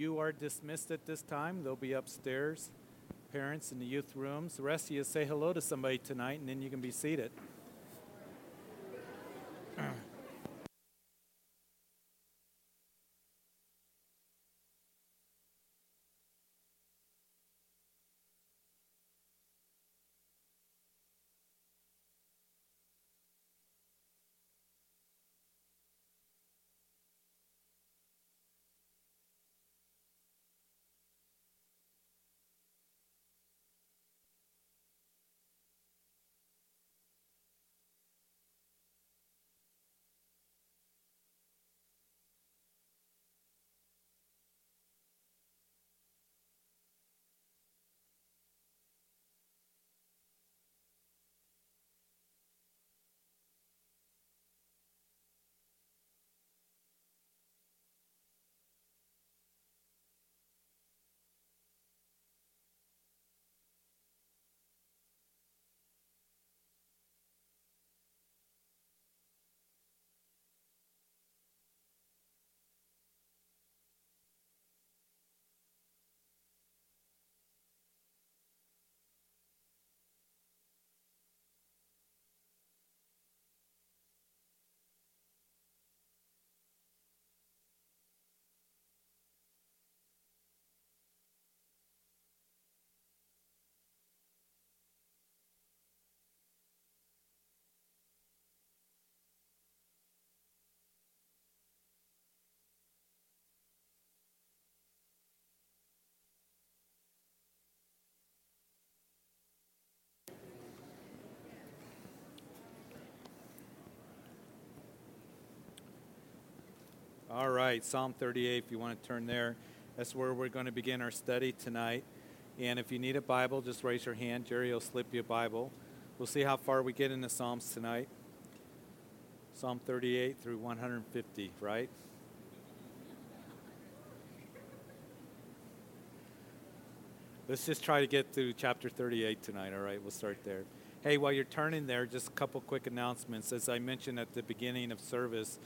you are dismissed at this time. They'll be upstairs, parents in the youth rooms. The rest of you say hello to somebody tonight, and then you can be seated. All right, Psalm 38, if you want to turn there, that's where we're going to begin our study tonight. And if you need a Bible, just raise your hand. Jerry will slip you a Bible. We'll see how far we get in the Psalms tonight. Psalm 38 through 150, right? Let's just try to get through chapter 38 tonight, all right? We'll start there. Hey, while you're turning there, just a couple quick announcements. As I mentioned at the beginning of service,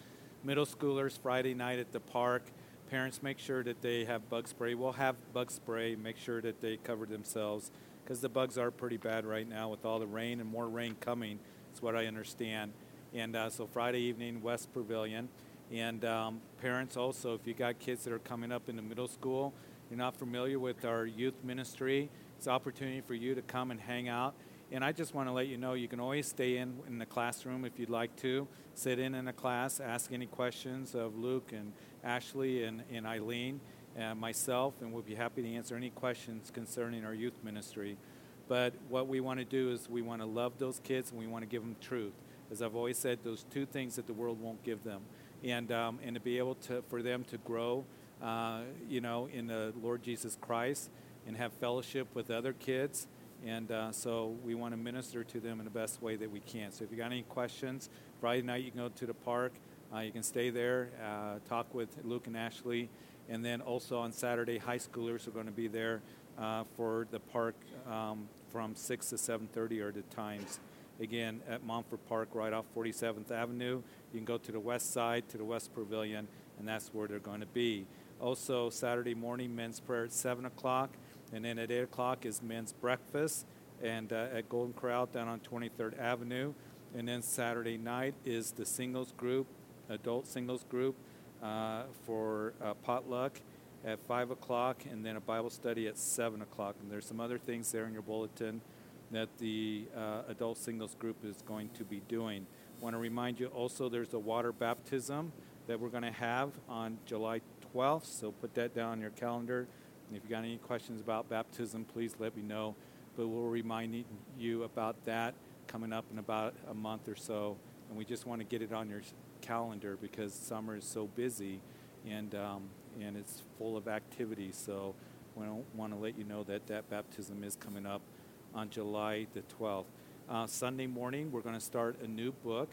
middle schoolers Friday night at the park. Parents, make sure that they have bug spray. We'll have bug spray. Make sure that they cover themselves because the bugs are pretty bad right now with all the rain and more rain coming. Is what I understand. And uh, so Friday evening, West Pavilion. And um, parents also, if you got kids that are coming up in the middle school, you're not familiar with our youth ministry, it's an opportunity for you to come and hang out and I just want to let you know you can always stay in in the classroom if you'd like to. Sit in in a class, ask any questions of Luke and Ashley and, and Eileen and myself, and we'll be happy to answer any questions concerning our youth ministry. But what we want to do is we want to love those kids and we want to give them truth. As I've always said, those two things that the world won't give them. And, um, and to be able to, for them to grow, uh, you know, in the Lord Jesus Christ and have fellowship with other kids and uh, so we want to minister to them in the best way that we can. So if you got any questions, Friday night you can go to the park. Uh, you can stay there, uh, talk with Luke and Ashley. And then also on Saturday, high schoolers are going to be there uh, for the park um, from 6 to 7.30 are the times. Again, at Monfort Park, right off 47th Avenue. You can go to the west side, to the West Pavilion, and that's where they're going to be. Also, Saturday morning, men's prayer at 7 o'clock. And then at 8 o'clock is men's breakfast and uh, at Golden Corral down on 23rd Avenue. And then Saturday night is the singles group, adult singles group uh, for uh, potluck at 5 o'clock and then a Bible study at 7 o'clock. And there's some other things there in your bulletin that the uh, adult singles group is going to be doing. Want to remind you also there's a water baptism that we're going to have on July 12th, so put that down on your calendar. If you got any questions about baptism, please let me know. But we'll remind you about that coming up in about a month or so. And we just want to get it on your calendar because summer is so busy and, um, and it's full of activities. So we don't want to let you know that that baptism is coming up on July the 12th. Uh, Sunday morning, we're going to start a new book,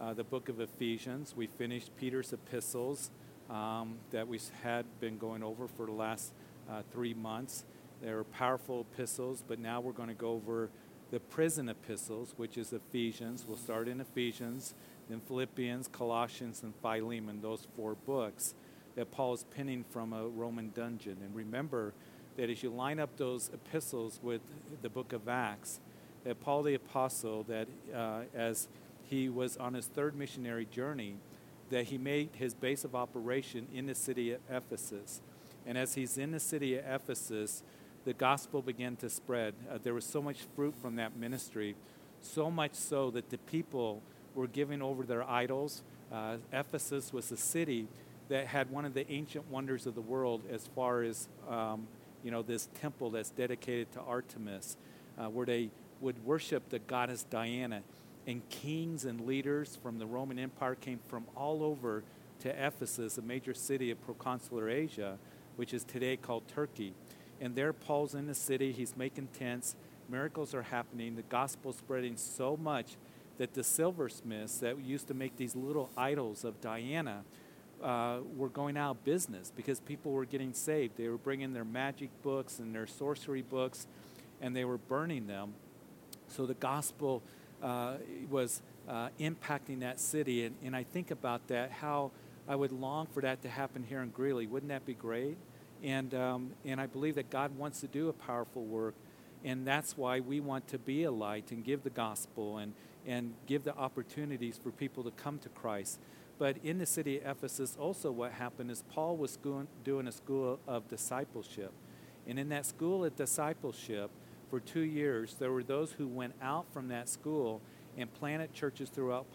uh, the book of Ephesians. We finished Peter's epistles um, that we had been going over for the last uh, three months. They're powerful epistles, but now we're going to go over the prison epistles, which is Ephesians. We'll start in Ephesians, then Philippians, Colossians, and Philemon, those four books. that Paul is penning from a Roman dungeon. And remember that as you line up those epistles with the book of Acts, that Paul the Apostle, that uh, as he was on his third missionary journey, that he made his base of operation in the city of Ephesus. And as he's in the city of Ephesus, the gospel began to spread. Uh, there was so much fruit from that ministry, so much so that the people were giving over their idols. Uh, Ephesus was a city that had one of the ancient wonders of the world as far as um, you know this temple that's dedicated to Artemis, uh, where they would worship the goddess Diana and kings and leaders from the Roman Empire came from all over to Ephesus, a major city of proconsular Asia, which is today called Turkey. And there, Paul's in the city, he's making tents, miracles are happening, the gospel spreading so much that the silversmiths that used to make these little idols of Diana uh, were going out of business because people were getting saved. They were bringing their magic books and their sorcery books, and they were burning them. So the gospel uh, was uh, impacting that city. And, and I think about that, how I would long for that to happen here in Greeley. Wouldn't that be great? And, um, and I believe that God wants to do a powerful work. And that's why we want to be a light and give the gospel and, and give the opportunities for people to come to Christ. But in the city of Ephesus, also what happened is Paul was doing a school of discipleship. And in that school of discipleship, for two years, there were those who went out from that school and planted churches throughout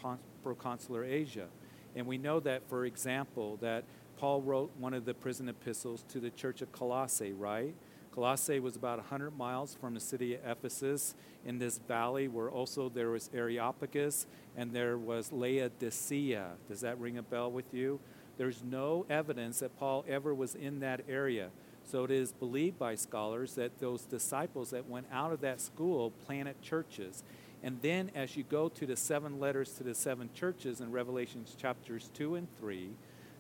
proconsular Asia. And we know that, for example, that Paul wrote one of the prison epistles to the church of Colossae, right? Colossae was about 100 miles from the city of Ephesus in this valley where also there was Areopagus and there was Laodicea. Does that ring a bell with you? There's no evidence that Paul ever was in that area. So it is believed by scholars that those disciples that went out of that school planted churches. And then as you go to the seven letters to the seven churches in Revelations chapters 2 and 3,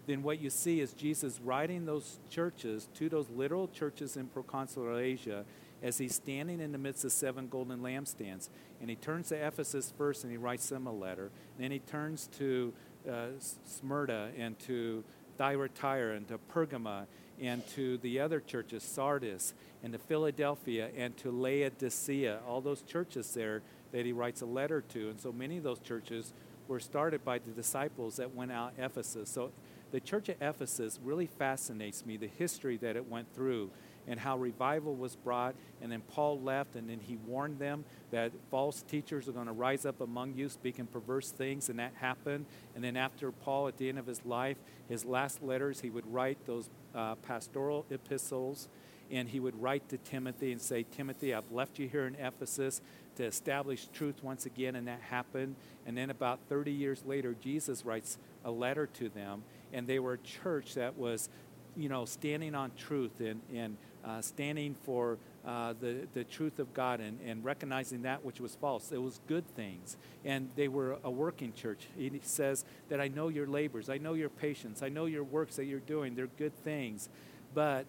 then what you see is Jesus writing those churches to those literal churches in proconsular Asia as he's standing in the midst of seven golden lampstands. And he turns to Ephesus first and he writes them a letter. And then he turns to uh, Smyrna and to Thyatira and to Pergama and to the other churches, Sardis and to Philadelphia and to Laodicea, all those churches there that he writes a letter to. And so many of those churches were started by the disciples that went out Ephesus. So the church of Ephesus really fascinates me, the history that it went through and how revival was brought. And then Paul left, and then he warned them that false teachers are going to rise up among you speaking perverse things, and that happened. And then after Paul, at the end of his life, his last letters, he would write those uh, pastoral epistles, and he would write to Timothy and say, Timothy, I've left you here in Ephesus to establish truth once again, and that happened. And then about 30 years later, Jesus writes a letter to them, and they were a church that was, you know, standing on truth and, and uh, standing for uh, the, the truth of God and, and recognizing that which was false. It was good things. And they were a working church. He says that I know your labors, I know your patience, I know your works that you're doing. They're good things. But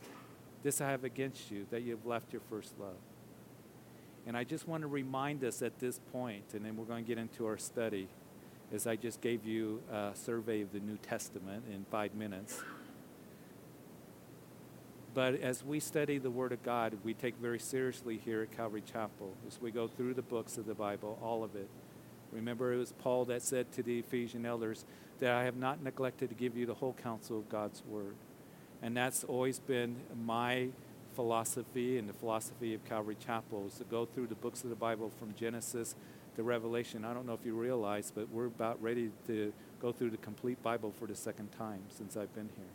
this I have against you, that you've left your first love. And I just want to remind us at this point, and then we're going to get into our study, as I just gave you a survey of the New Testament in five minutes. But as we study the Word of God, we take very seriously here at Calvary Chapel as we go through the books of the Bible, all of it. Remember, it was Paul that said to the Ephesian elders that I have not neglected to give you the whole counsel of God's Word. And that's always been my philosophy and the philosophy of Calvary Chapel is to go through the books of the Bible from Genesis to Revelation. I don't know if you realize, but we're about ready to go through the complete Bible for the second time since I've been here.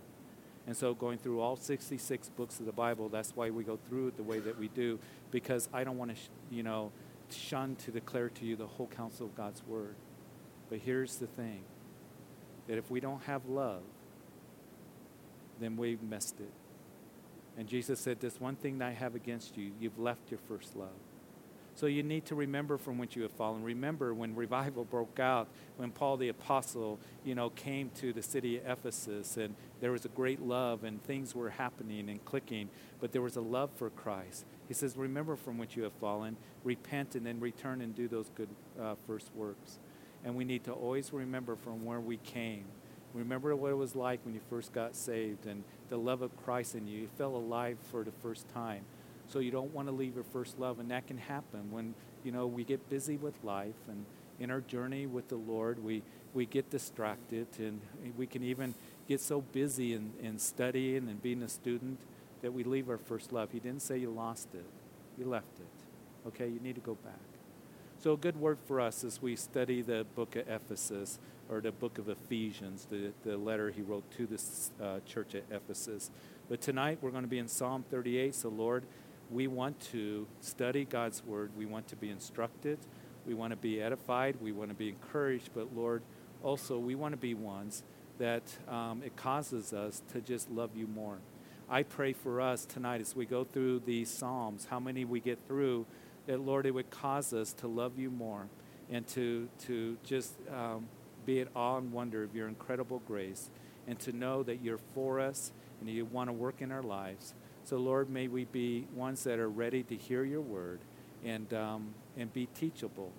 And so, going through all 66 books of the Bible, that's why we go through it the way that we do, because I don't want to, sh- you know, shun to declare to you the whole counsel of God's Word. But here's the thing that if we don't have love, then we've missed it. And Jesus said, This one thing that I have against you, you've left your first love. So you need to remember from which you have fallen. Remember when revival broke out, when Paul the apostle, you know, came to the city of Ephesus and there was a great love and things were happening and clicking, but there was a love for Christ. He says, remember from which you have fallen, repent and then return and do those good uh, first works. And we need to always remember from where we came Remember what it was like when you first got saved and the love of Christ in you. You felt alive for the first time. So you don't want to leave your first love, and that can happen when you know we get busy with life and in our journey with the Lord, we we get distracted and we can even get so busy in, in studying and being a student that we leave our first love. He didn't say you lost it, you left it. Okay, you need to go back. So, a good word for us as we study the book of Ephesus or the book of Ephesians, the, the letter he wrote to this uh, church at Ephesus. But tonight we're going to be in Psalm 38. So, Lord, we want to study God's word. We want to be instructed. We want to be edified. We want to be encouraged. But, Lord, also we want to be ones that um, it causes us to just love you more. I pray for us tonight as we go through these Psalms, how many we get through, that Lord, it would cause us to love you more and to, to just um, be at awe and wonder of your incredible grace and to know that you're for us and you want to work in our lives. So, Lord, may we be ones that are ready to hear your word and, um, and be teachable.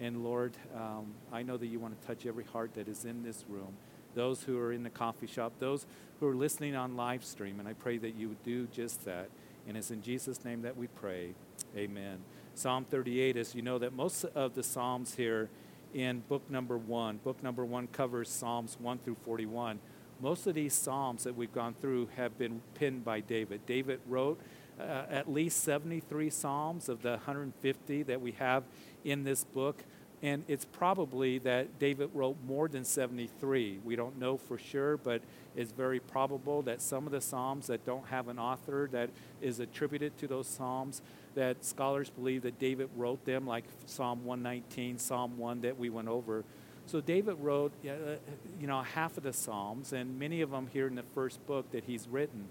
And Lord, um, I know that you want to touch every heart that is in this room, those who are in the coffee shop, those who are listening on live stream. And I pray that you would do just that. And it's in Jesus' name that we pray. Amen. Psalm 38, as you know, that most of the Psalms here in book number one. Book number one covers Psalms 1 through 41. Most of these Psalms that we've gone through have been penned by David. David wrote uh, at least 73 Psalms of the 150 that we have in this book. And it's probably that David wrote more than 73. We don't know for sure, but it's very probable that some of the Psalms that don't have an author that is attributed to those Psalms, that scholars believe that David wrote them, like Psalm 119, Psalm 1 that we went over. So David wrote, uh, you know, half of the Psalms, and many of them here in the first book that he's written.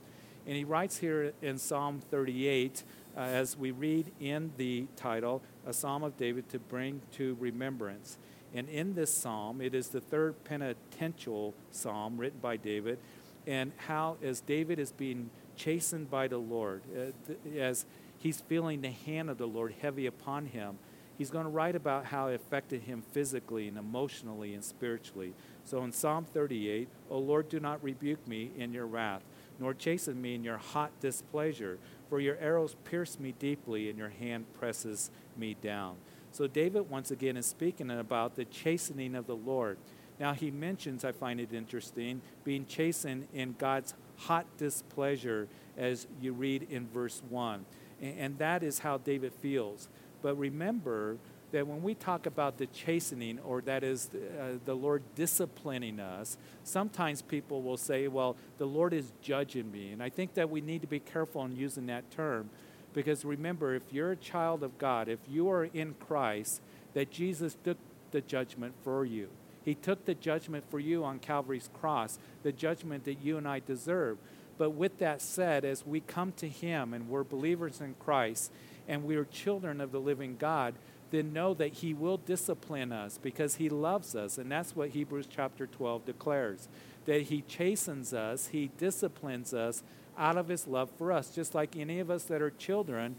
And he writes here in Psalm 38, uh, as we read in the title, a psalm of David to bring to remembrance. And in this psalm, it is the third penitential psalm written by David, and how, as David is being chastened by the Lord, uh, th- as he's feeling the hand of the Lord heavy upon him, he's going to write about how it affected him physically and emotionally and spiritually. So in Psalm 38, O Lord, do not rebuke me in your wrath, nor chasten me in your hot displeasure. For your arrows pierce me deeply, and your hand presses me down. So David, once again, is speaking about the chastening of the Lord. Now, he mentions, I find it interesting, being chastened in God's hot displeasure, as you read in verse 1. And that is how David feels. But remember that when we talk about the chastening, or that is uh, the Lord disciplining us, sometimes people will say, well, the Lord is judging me. And I think that we need to be careful in using that term because remember, if you're a child of God, if you are in Christ, that Jesus took the judgment for you. He took the judgment for you on Calvary's cross, the judgment that you and I deserve. But with that said, as we come to Him and we're believers in Christ and we are children of the living God, then know that He will discipline us because He loves us. And that's what Hebrews chapter 12 declares that He chastens us, He disciplines us out of His love for us. Just like any of us that are children,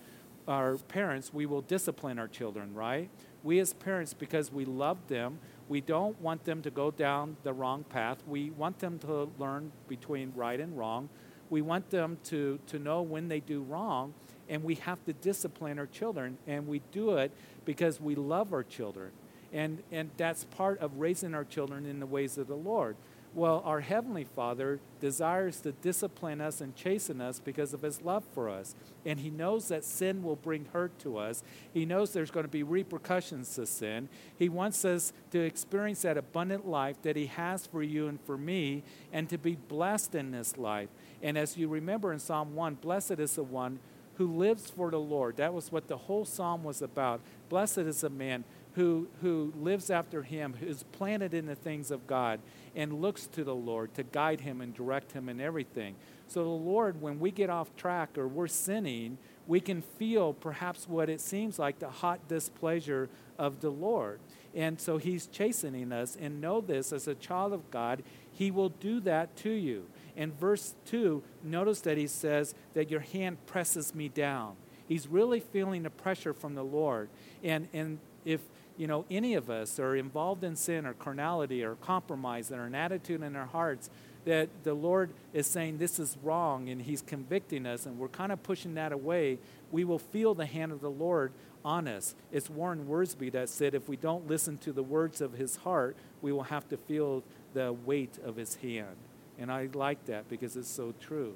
our parents, we will discipline our children, right? We as parents, because we love them, we don't want them to go down the wrong path. We want them to learn between right and wrong. We want them to, to know when they do wrong and we have to discipline our children, and we do it because we love our children. And, and that's part of raising our children in the ways of the Lord. Well, our Heavenly Father desires to discipline us and chasten us because of His love for us. And He knows that sin will bring hurt to us. He knows there's going to be repercussions to sin. He wants us to experience that abundant life that He has for you and for me, and to be blessed in this life. And as you remember in Psalm 1, blessed is the one who lives for the Lord. That was what the whole psalm was about. Blessed is a man who, who lives after him, who is planted in the things of God, and looks to the Lord to guide him and direct him in everything. So, the Lord, when we get off track or we're sinning, we can feel perhaps what it seems like the hot displeasure of the Lord. And so, He's chastening us. And know this as a child of God, He will do that to you. In verse 2, notice that he says that your hand presses me down. He's really feeling the pressure from the Lord. And, and if you know, any of us are involved in sin or carnality or compromise and an attitude in our hearts that the Lord is saying this is wrong and He's convicting us and we're kind of pushing that away, we will feel the hand of the Lord on us. It's Warren Wiersbe that said if we don't listen to the words of His heart, we will have to feel the weight of His hand. And I like that because it's so true.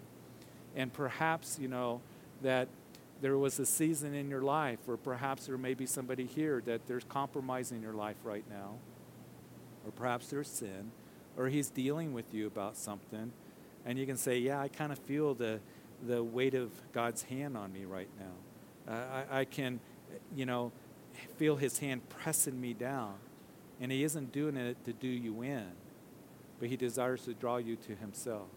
And perhaps, you know, that there was a season in your life, or perhaps there may be somebody here that there's compromise in your life right now, or perhaps there's sin, or he's dealing with you about something, and you can say, Yeah, I kind of feel the, the weight of God's hand on me right now. Uh, I, I can, you know, feel his hand pressing me down. And he isn't doing it to do you in, but he desires to draw you to himself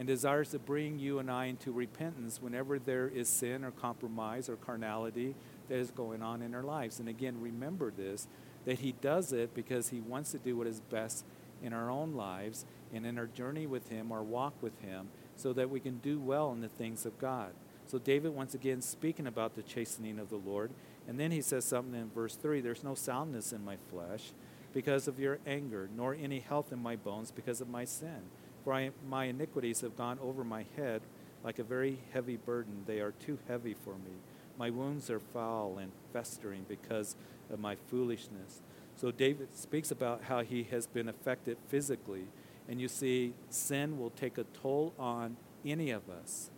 and desires to bring you and I into repentance whenever there is sin or compromise or carnality that is going on in our lives. And again, remember this that He does it because He wants to do what is best in our own lives and in our journey with Him, our walk with Him, so that we can do well in the things of God. So, David, once again, speaking about the chastening of the Lord. And then he says something in verse 3 There's no soundness in my flesh because of your anger, nor any health in my bones because of my sin. For I, my iniquities have gone over my head like a very heavy burden. They are too heavy for me. My wounds are foul and festering because of my foolishness. So David speaks about how he has been affected physically. And you see, sin will take a toll on any of us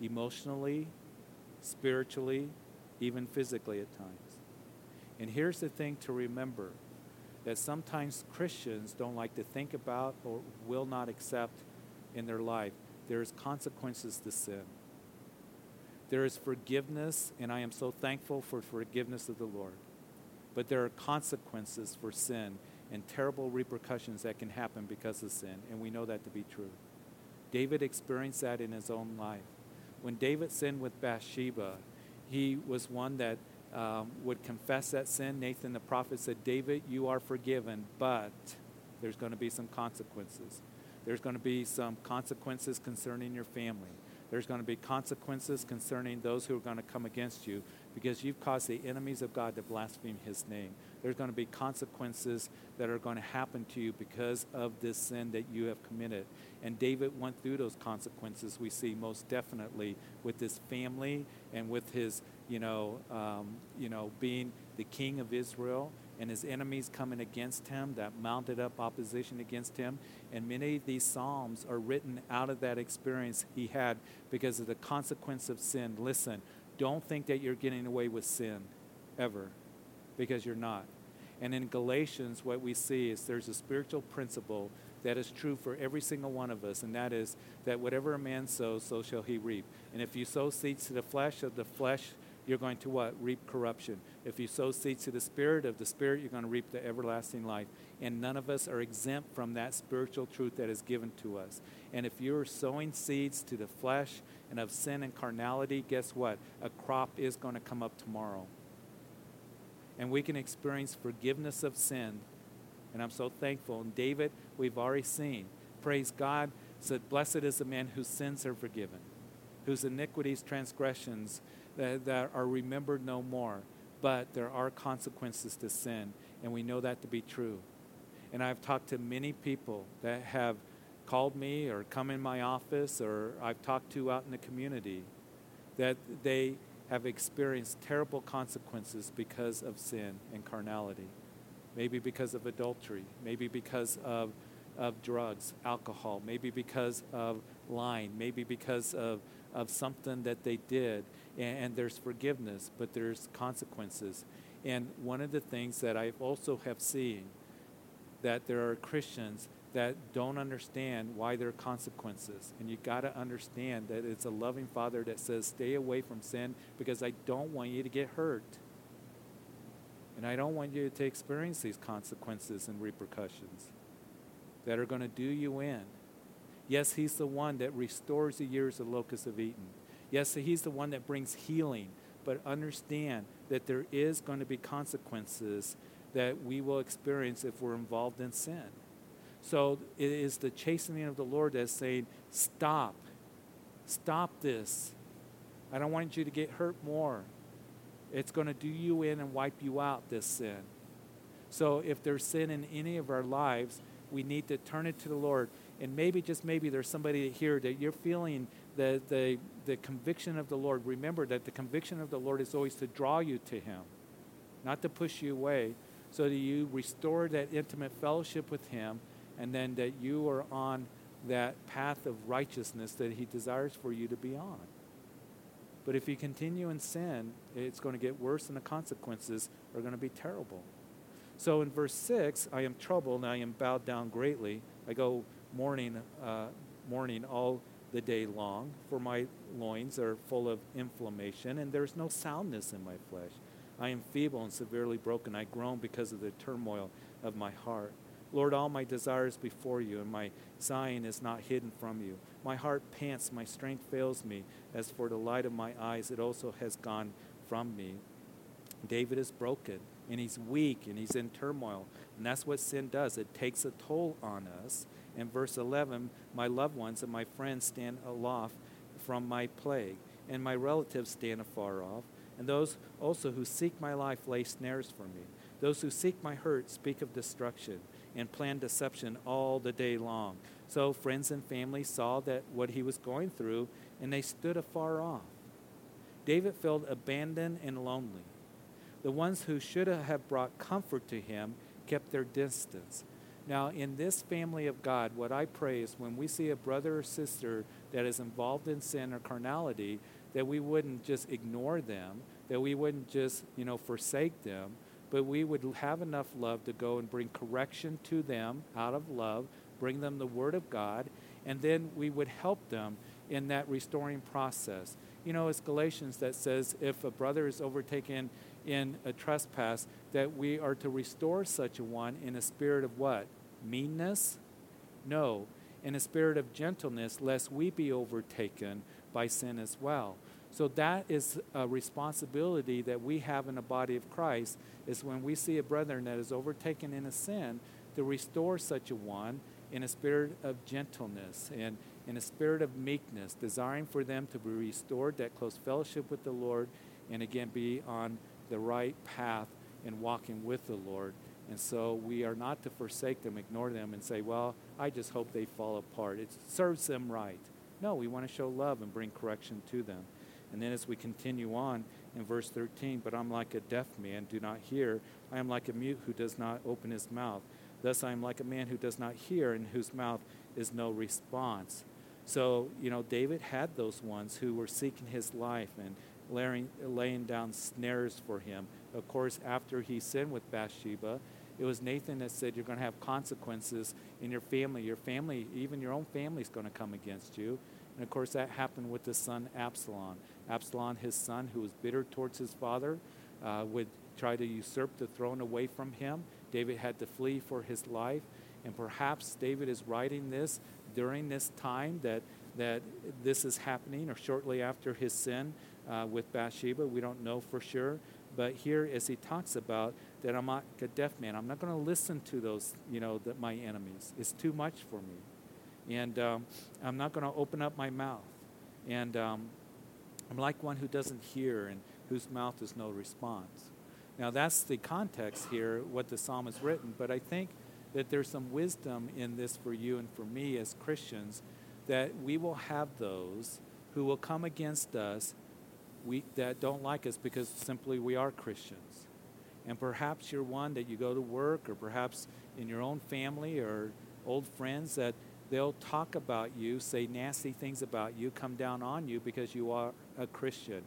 emotionally, spiritually, even physically at times. And here's the thing to remember that sometimes Christians don't like to think about or will not accept in their life. There's consequences to sin. There is forgiveness, and I am so thankful for forgiveness of the Lord. But there are consequences for sin and terrible repercussions that can happen because of sin, and we know that to be true. David experienced that in his own life. When David sinned with Bathsheba, he was one that um, would confess that sin, Nathan the prophet said, David, you are forgiven, but there's going to be some consequences. There's going to be some consequences concerning your family. There's going to be consequences concerning those who are going to come against you because you've caused the enemies of God to blaspheme his name. There's going to be consequences that are going to happen to you because of this sin that you have committed. And David went through those consequences, we see most definitely with his family and with his you know, um, you know, being the king of Israel and his enemies coming against him, that mounted up opposition against him. And many of these Psalms are written out of that experience he had because of the consequence of sin. Listen, don't think that you're getting away with sin ever because you're not. And in Galatians, what we see is there's a spiritual principle that is true for every single one of us, and that is that whatever a man sows, so shall he reap. And if you sow seeds to the flesh, of the flesh you're going to what? Reap corruption. If you sow seeds to the Spirit, of the Spirit, you're going to reap the everlasting life. And none of us are exempt from that spiritual truth that is given to us. And if you're sowing seeds to the flesh and of sin and carnality, guess what? A crop is going to come up tomorrow. And we can experience forgiveness of sin. And I'm so thankful. And David, we've already seen. Praise God, said, Blessed is the man whose sins are forgiven, whose iniquities, transgressions, that, that are remembered no more. But there are consequences to sin, and we know that to be true. And I've talked to many people that have called me or come in my office or I've talked to out in the community that they have experienced terrible consequences because of sin and carnality. Maybe because of adultery, maybe because of, of drugs, alcohol, maybe because of lying, maybe because of, of something that they did and, there's forgiveness, but there's consequences. And one of the things that I also have seen that there are Christians that don't understand why there are consequences. And you got to understand that it's a loving father that says, stay away from sin because I don't want you to get hurt. And I don't want you to experience these consequences and repercussions that are going to do you in. Yes, he's the one that restores the years the locusts have eaten. Yes, He's the one that brings healing, but understand that there is going to be consequences that we will experience if we're involved in sin. So it is the chastening of the Lord that's saying, Stop. Stop this. I don't want you to get hurt more. It's going to do you in and wipe you out, this sin. So if there's sin in any of our lives, we need to turn it to the Lord. And maybe, just maybe, there's somebody here that you're feeling the, the, the conviction of the Lord. Remember that the conviction of the Lord is always to draw you to Him, not to push you away, so that you restore that intimate fellowship with Him, and then that you are on that path of righteousness that He desires for you to be on. But if you continue in sin, it's going to get worse, and the consequences are going to be terrible. So in verse 6, I am troubled, and I am bowed down greatly. I go mourning, uh, mourning all the day long, for my loins are full of inflammation, and there's no soundness in my flesh. I am feeble and severely broken. I groan because of the turmoil of my heart. Lord, all my desires before you, and my sighing is not hidden from you. My heart pants, my strength fails me. As for the light of my eyes, it also has gone from me. David is broken, and he's weak, and he's in turmoil. And that's what sin does it takes a toll on us. In verse 11, my loved ones and my friends stand aloft from my plague, and my relatives stand afar off. And those also who seek my life lay snares for me. Those who seek my hurt speak of destruction and plan deception all the day long. So friends and family saw that what he was going through, and they stood afar off. David felt abandoned and lonely. The ones who should have brought comfort to him kept their distance. Now, in this family of God, what I pray is when we see a brother or sister that is involved in sin or carnality, that we wouldn't just ignore them, that we wouldn't just, you know, forsake them, but we would have enough love to go and bring correction to them out of love, bring them the Word of God, and then we would help them in that restoring process. You know, it's Galatians that says if a brother is overtaken in a trespass, that we are to restore such a one in a spirit of what? Meanness? No, in a spirit of gentleness, lest we be overtaken by sin as well. So that is a responsibility that we have in the body of Christ is when we see a brethren that is overtaken in a sin to restore such a one in a spirit of gentleness and in a spirit of meekness, desiring for them to be restored, that close fellowship with the Lord, and again be on the right path and walking with the Lord. And so we are not to forsake them, ignore them, and say, well, I just hope they fall apart. It serves them right. No, we want to show love and bring correction to them. And then as we continue on in verse 13, but I'm like a deaf man, do not hear. I am like a mute who does not open his mouth. Thus I am like a man who does not hear, and whose mouth is no response. So, you know, David had those ones who were seeking his life and laying, laying down snares for him. Of course, after he sinned with Bathsheba, it was Nathan that said, You're going to have consequences in your family. Your family, even your own family, is going to come against you. And of course, that happened with the son Absalom. Absalom, his son, who was bitter towards his father, uh, would try to usurp the throne away from him. David had to flee for his life. And perhaps David is writing this during this time that, that this is happening or shortly after his sin uh, with Bathsheba. We don't know for sure. But here, as he talks about that I'm not a deaf man, I'm not going to listen to those, you know, that my enemies. It's too much for me and um, I'm not going to open up my mouth. And um, I'm like one who doesn't hear and whose mouth is no response. Now, that's the context here, what the psalm is written, but I think that there's some wisdom in this for you and for me as Christians that we will have those who will come against us we, that don't like us because simply we are Christians. And perhaps you're one that you go to work, or perhaps in your own family or old friends that they'll talk about you, say nasty things about you, come down on you because you are a Christian.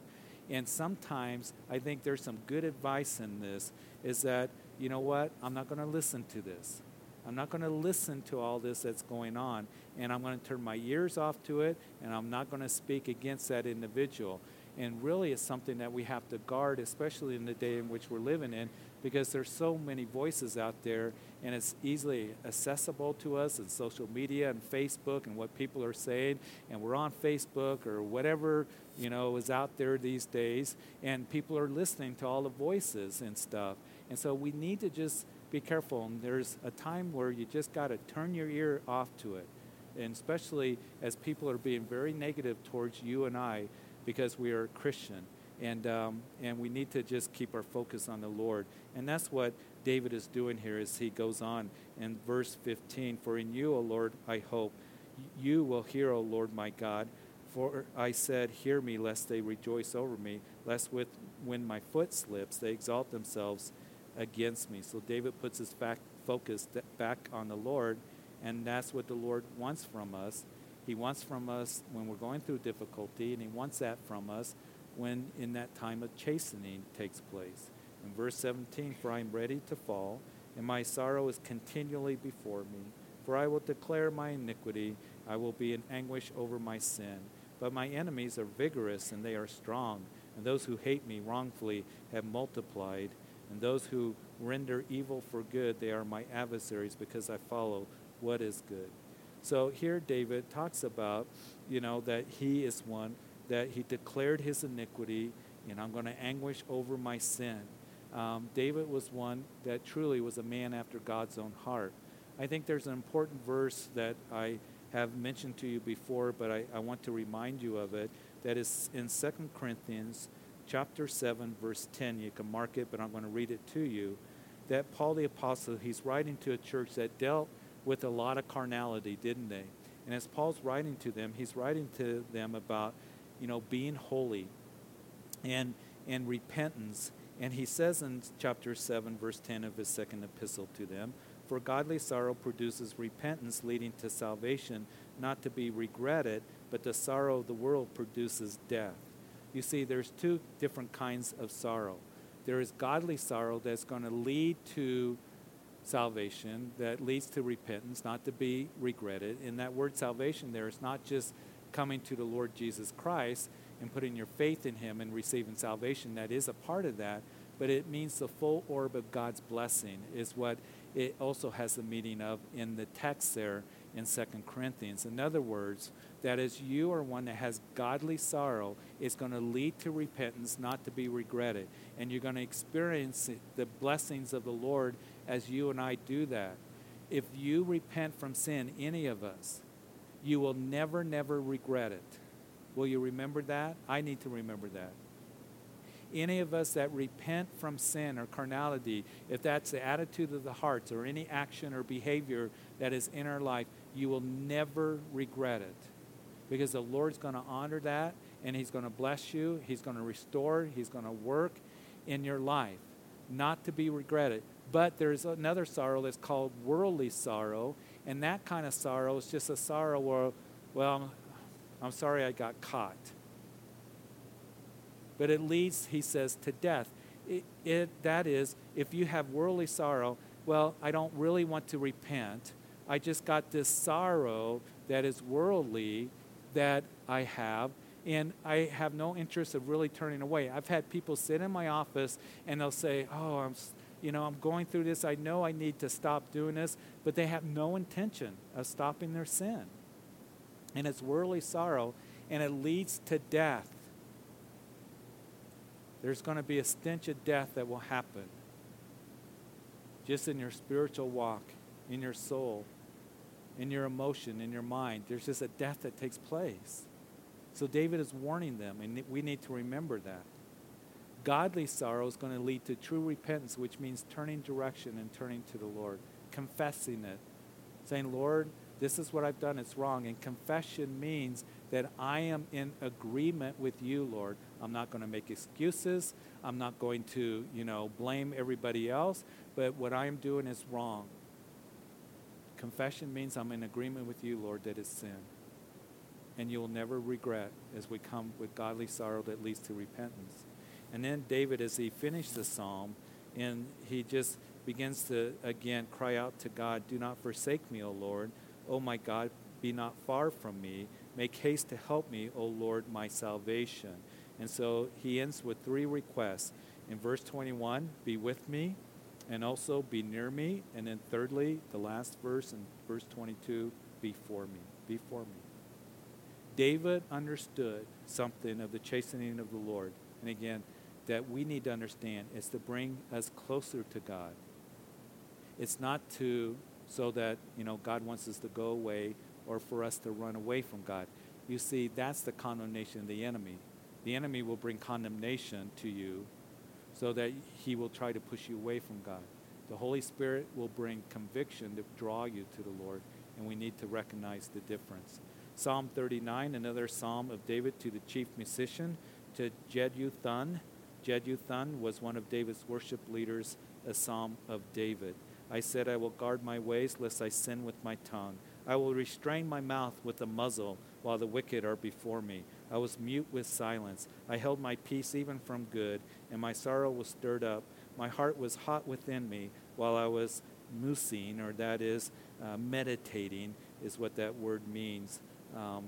And sometimes I think there's some good advice in this is that, you know what, I'm not going to listen to this. I'm not going to listen to all this that's going on, and I'm going to turn my ears off to it, and I'm not going to speak against that individual. And really, it's something that we have to guard, especially in the day in which we're living in, because there's so many voices out there and it's easily accessible to us in social media and Facebook and what people are saying. And we're on Facebook or whatever you know is out there these days. And people are listening to all the voices and stuff. And so we need to just be careful. And there's a time where you just got to turn your ear off to it. And especially as people are being very negative towards you and I because we are Christian And, um, and we need to just keep our focus on the Lord. And that's what David is doing here as he goes on in verse 15 For in you, O Lord, I hope. You will hear, O Lord my God. For I said, Hear me, lest they rejoice over me, lest with, when my foot slips, they exalt themselves against me. So David puts his fact, focus back on the Lord, and that's what the Lord wants from us. He wants from us when we're going through difficulty, and He wants that from us when in that time of chastening takes place. In verse 17, For I am ready to fall, and my sorrow is continually before me. For I will declare my iniquity, I will be in anguish over my sin. But my enemies are vigorous and they are strong, and those who hate me wrongfully have multiplied. And those who render evil for good, they are my adversaries because I follow what is good. So here David talks about, you know, that he is one that he declared his iniquity, and I'm going to anguish over my sin. Um, David was one that truly was a man after God's own heart. I think there's an important verse that I have mentioned to you before, but I, I want to remind you of it. That is in 2 Corinthians chapter 7, verse 10. You can mark it, but I'm going to read it to you. That Paul the Apostle, he's writing to a church that dealt with a lot of carnality, didn't they? And as Paul's writing to them, he's writing to them about, you know, being holy and and repentance. And he says in chapter 7, verse 10 of his second epistle to them, For godly sorrow produces repentance leading to salvation, not to be regretted, but the sorrow of the world produces death. You see, there's two different kinds of sorrow. There is godly sorrow that's going to lead to salvation, that leads to repentance, not to be regretted. And that word salvation there is not just coming to the Lord Jesus Christ and putting your faith in Him and receiving salvation. That is a part of that, but it means the full orb of God's blessing, is what it also has the meaning of in the text there in Second Corinthians. In other words, that as you are one that has godly sorrow, it's going to lead to repentance, not to be regretted. And you're going to experience the blessings of the Lord as you and I do that. If you repent from sin, any of us, you will never, never regret it. Will you remember that? I need to remember that. Any of us that repent from sin or carnality, if that's the attitude of the hearts or any action or behavior that is in our life, you will never regret it. Because the Lord's going to honor that and He's going to bless you, He's going to restore, He's going to work in your life, not to be regretted. But there's another sorrow that's called worldly sorrow, and that kind of sorrow is just a sorrow where, well, I'm sorry I got caught. But it leads, he says, to death. It, it, that is, if you have worldly sorrow, well, I don't really want to repent. I just got this sorrow that is worldly that I have, and I have no interest of really turning away. I've had people sit in my office and they'll say, "Oh, I'm you know, I'm going through this. I know I need to stop doing this, but they have no intention of stopping their sin. And it's worldly sorrow, and it leads to death. There's going to be a stench of death that will happen just in your spiritual walk, in your soul, in your emotion, in your mind. There's just a death that takes place. So David is warning them, and we need to remember that. Godly sorrow is going to lead to true repentance, which means turning direction and turning to the Lord, confessing it, saying, Lord, this is what I've done, it's wrong. And confession means that I am in agreement with you, Lord. I'm not going to make excuses. I'm not going to, you know, blame everybody else, but what I am doing is wrong. Confession means I'm in agreement with you, Lord, that it's sin. And you will never regret as we come with godly sorrow that leads to repentance. And then David, as he finished the psalm, and he just begins to again cry out to God, Do not forsake me, O Lord. O my God, be not far from me. Make haste to help me, O Lord, my salvation. And so he ends with three requests. In verse 21, be with me, and also be near me. And then thirdly, the last verse in verse 22, be for me. Be for me. David understood something of the chastening of the Lord. And again, that we need to understand is to bring us closer to God. It's not to so that you know God wants us to go away or for us to run away from God. You see, that's the condemnation of the enemy. the enemy will bring condemnation to you so that he will try to push you away from God. The Holy Spirit will bring conviction to draw you to the Lord, and we need to recognize the difference. Psalm 39, another psalm of David to the chief musician, to Jeduthun. Jeduthun was one of David's worship leaders, a psalm of David. I said, I will guard my ways lest I sin with my tongue. I will restrain my mouth with a muzzle while the wicked are before me. I was mute with silence. I held my peace even from good, and my sorrow was stirred up. My heart was hot within me while I was musing, or that is, uh, meditating, is what that word means, um,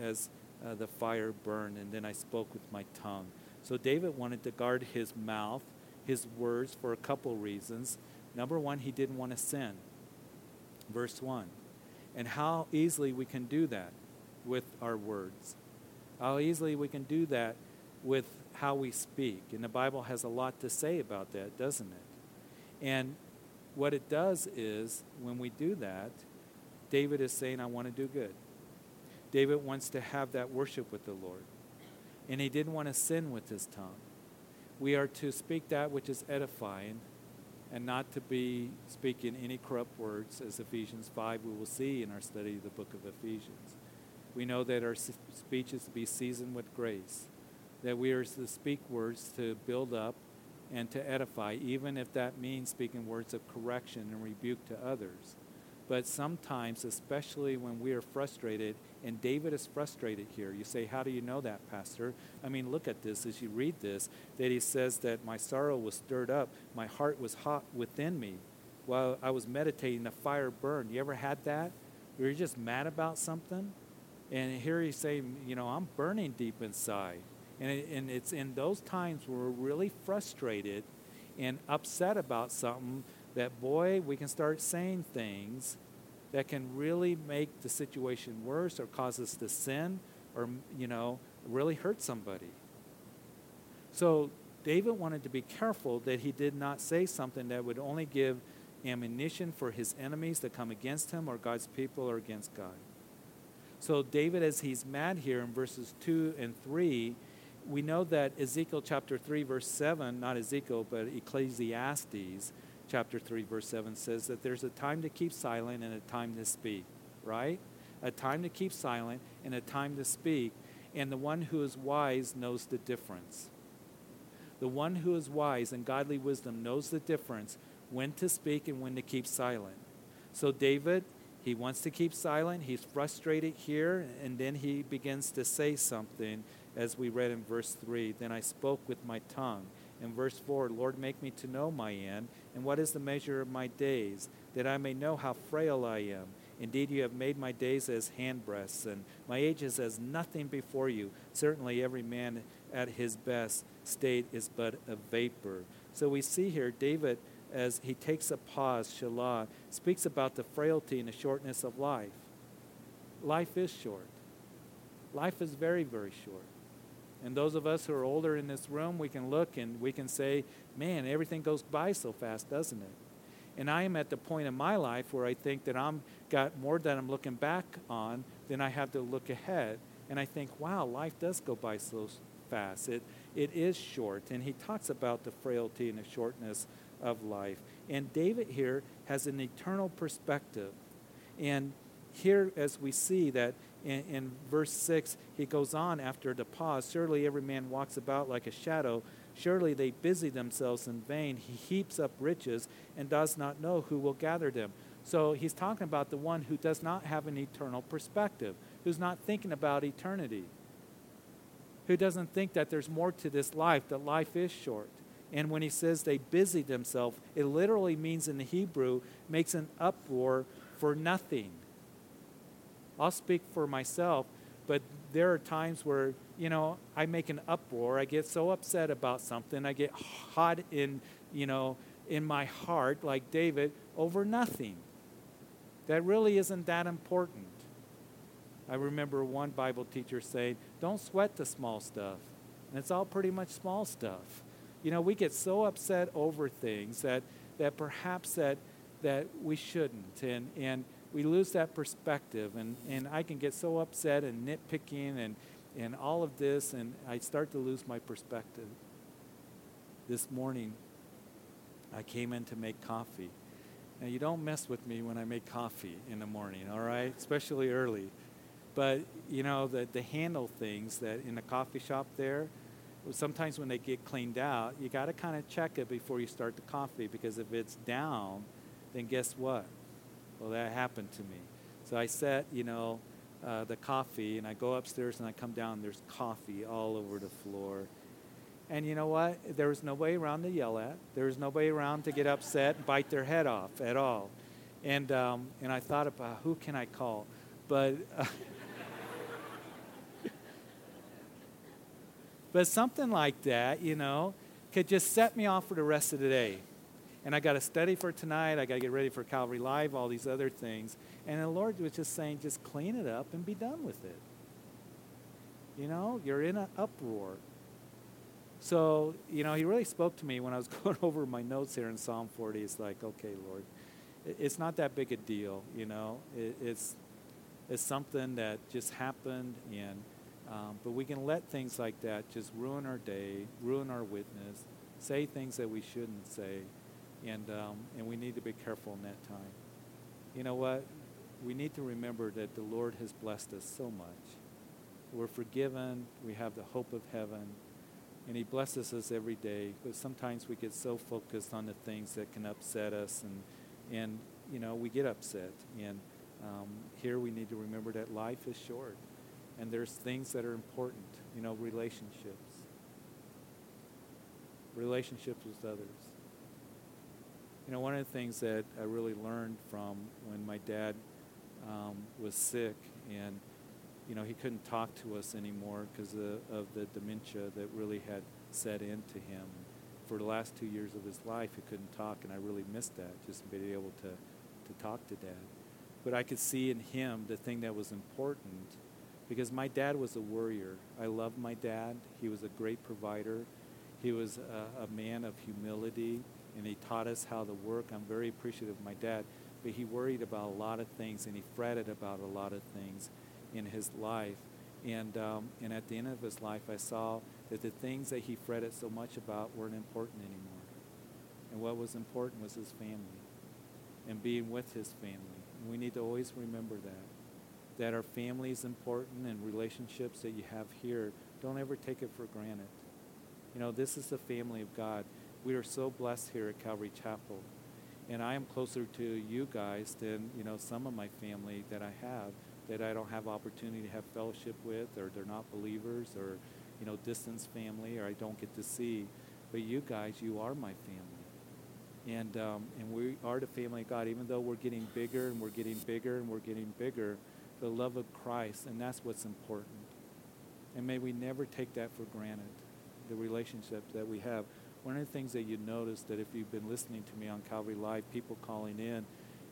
as uh, the fire burned, and then I spoke with my tongue. So David wanted to guard his mouth, his words, for a couple reasons. Number one, he didn't want to sin. Verse 1. And how easily we can do that with our words. How easily we can do that with how we speak. And the Bible has a lot to say about that, doesn't it? And what it does is, when we do that, David is saying, I want to do good. David wants to have that worship with the Lord. And he didn't want to sin with his tongue. We are to speak that which is edifying and not to be speaking any corrupt words, as Ephesians 5 we will see in our study of the book of Ephesians. We know that our speech is to be seasoned with grace, that we are to speak words to build up and to edify, even if that means speaking words of correction and rebuke to others. But sometimes, especially when we are frustrated, and David is frustrated here. You say, How do you know that, Pastor? I mean, look at this as you read this that he says that my sorrow was stirred up, my heart was hot within me. While I was meditating, the fire burned. You ever had that? You're just mad about something? And here he's saying, You know, I'm burning deep inside. And, it, and it's in those times where we're really frustrated and upset about something that, boy, we can start saying things that can really make the situation worse or cause us to sin or, you know, really hurt somebody. So David wanted to be careful that he did not say something that would only give ammunition for his enemies to come against him or God's people or against God. So David, as he's mad here in verses 2 and 3, we know that Ezekiel chapter 3, verse 7, not Ezekiel, but Ecclesiastes, chapter 3, verse 7 says that there's a time to keep silent and a time to speak, right? A time to keep silent and a time to speak. And the one who is wise knows the difference. The one who is wise and godly wisdom knows the difference when to speak and when to keep silent. So, David, he wants to keep silent. He's frustrated here, and then he begins to say something, as we read in verse 3 Then I spoke with my tongue in verse 4 Lord, make me to know my end, and what is the measure of my days, that I may know how frail I am. Indeed, you have made my days as handbreadths, and my age is as nothing before you. Certainly, every man at his best state is but a vapor. So we see here David, as he takes a pause, Selah, speaks about the frailty and the shortness of life. Life is short. Life is very, very short. And those of us who are older in this room, we can look and we can say, man, everything goes by so fast, doesn't it? And I am at the point in my life where I think that I'm got more that I'm looking back on than I have to look ahead. And I think, wow, life does go by so fast. It, it is short. And he talks about the frailty and the shortness of life. And David here has an eternal perspective. And here, as we see that in, in verse 6, he goes on after the pause Surely every man walks about like a shadow. Surely they busy themselves in vain. He heaps up riches and does not know who will gather them. So he's talking about the one who does not have an eternal perspective, who's not thinking about eternity, who doesn't think that there's more to this life, that life is short. And when he says they busy themselves, it literally means in the Hebrew, makes an uproar for nothing. I'll speak for myself, but there are times where, you know, I make an uproar. I get so upset about something. I get hot in, you know, in my heart, like David, over nothing. That really isn't that important. I remember one Bible teacher saying, don't sweat the small stuff. And it's all pretty much small stuff. You know, we get so upset over things that, that perhaps that, that we shouldn't. And, and we lose that perspective and, and i can get so upset and nitpicking and, and all of this, and I start to lose my perspective. This morning, I came in to make coffee. Now, you don't mess with me when I make coffee in the morning, all right? Especially early. But, you know, the, the handle things that in the coffee shop there, sometimes when they get cleaned out, you got to kind of check it before you start the coffee because if it's down, then guess what? Well, that happened to me. So I set, you know, uh, the coffee and I go upstairs and I come down, there's coffee all over the floor. And you know what? There was nobody around to yell at. There was nobody around to get upset and bite their head off at all. And, um, and I thought about who can I call? But. Uh, But something like that, you know, could just set me off for the rest of the day. And I got to study for tonight. I got to get ready for Calvary Live, all these other things. And the Lord was just saying, just clean it up and be done with it. You know, you're in an uproar. So, you know, he really spoke to me when I was going over my notes here in Psalm 40. It's like, okay, Lord, it's not that big a deal, you know. it's, it's something that just happened, and um, but we can let things like that just ruin our day, ruin our witness, say things that we shouldn't say, and, um, and we need to be careful in that time. You know what? We need to remember that the Lord has blessed us so much. We're forgiven, we have the hope of heaven, and He blesses us every day. But sometimes we get so focused on the things that can upset us, and, and you know, we get upset. And um, here we need to remember that life is short and there's things that are important, you know, relationships, relationships with others. You know, one of the things that I really learned from when my dad um, was sick and, you know, he couldn't talk to us anymore because of, of the dementia that really had set into him. For the last two years of his life, he couldn't talk, and I really missed that, just being able to, to talk to dad. But I could see in him the thing that was important because my dad was a warrior. I loved my dad. He was a great provider. He was a, a, man of humility, and he taught us how to work. I'm very appreciative of my dad, but he worried about a lot of things, and he fretted about a lot of things in his life. And, um, and at the end of his life, I saw that the things that he fretted so much about weren't important anymore. And what was important was his family and being with his family. And we need to always remember that that our family is important and relationships that you have here, don't ever take it for granted. You know, this is the family of God. We are so blessed here at Calvary Chapel. And I am closer to you guys than, you know, some of my family that I have that I don't have opportunity to have fellowship with or they're not believers or, you know, distance family or I don't get to see. But you guys, you are my family. And, um, and we are the family of God. Even though we're getting bigger and we're getting bigger and we're getting bigger, the love of Christ, and that's what's important. And may we never take that for granted, the relationship that we have. One of the things that you notice that if you've been listening to me on Calvary Live, people calling in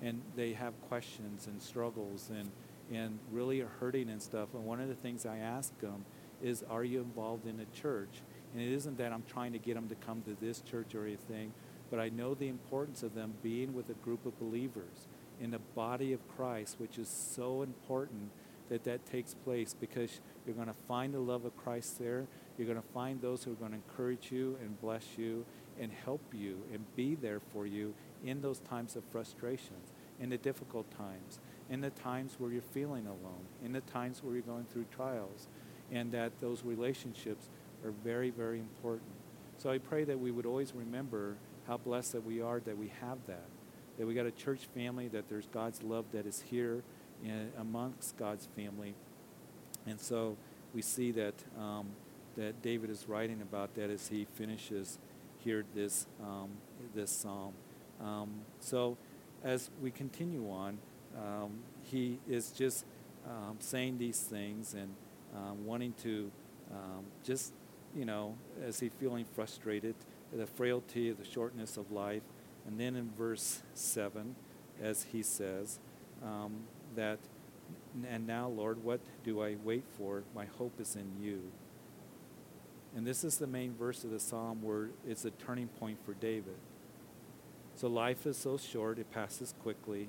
and they have questions and struggles and, and really are hurting and stuff. And one of the things I ask them is, are you involved in a church? And it isn't that I'm trying to get them to come to this church or anything, but I know the importance of them being with a group of believers in the body of Christ, which is so important that that takes place because you're going to find the love of Christ there. You're going to find those who are going to encourage you and bless you and help you and be there for you in those times of frustrations, in the difficult times, in the times where you're feeling alone, in the times where you're going through trials, and that those relationships are very, very important. So I pray that we would always remember how blessed that we are that we have that that we got a church family, that there's God's love that is here in, amongst God's family. And so we see that, um, that David is writing about that as he finishes here this, um, this psalm. Um, so as we continue on, um, he is just um, saying these things and um, wanting to just, you know, as he feeling frustrated, the frailty, the shortness of life, and then in verse 7, as he says, um, that, and now, Lord, what do I wait for? My hope is in you. And this is the main verse of the psalm where it's a turning point for David. So life is so short, it passes quickly.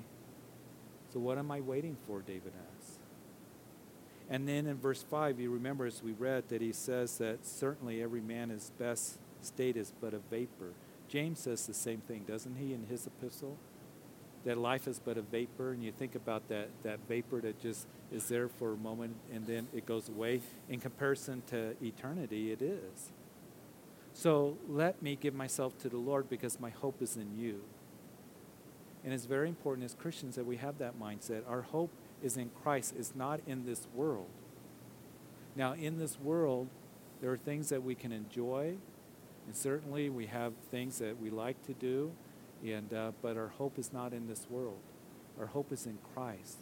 So what am I waiting for, David asks. And then in verse 5, you remember as we read that he says that certainly every man is best state is but a vapor. James says the same thing, doesn't he, in his epistle? That life is but a vapor, and you think about that, that vapor that just is there for a moment and then it goes away. In comparison to eternity, it is. So let me give myself to the Lord because my hope is in you. And it's very important as Christians that we have that mindset. Our hope is in Christ, is not in this world. Now, in this world, there are things that we can enjoy, and certainly we have things that we like to do, and, uh, but our hope is not in this world. Our hope is in Christ.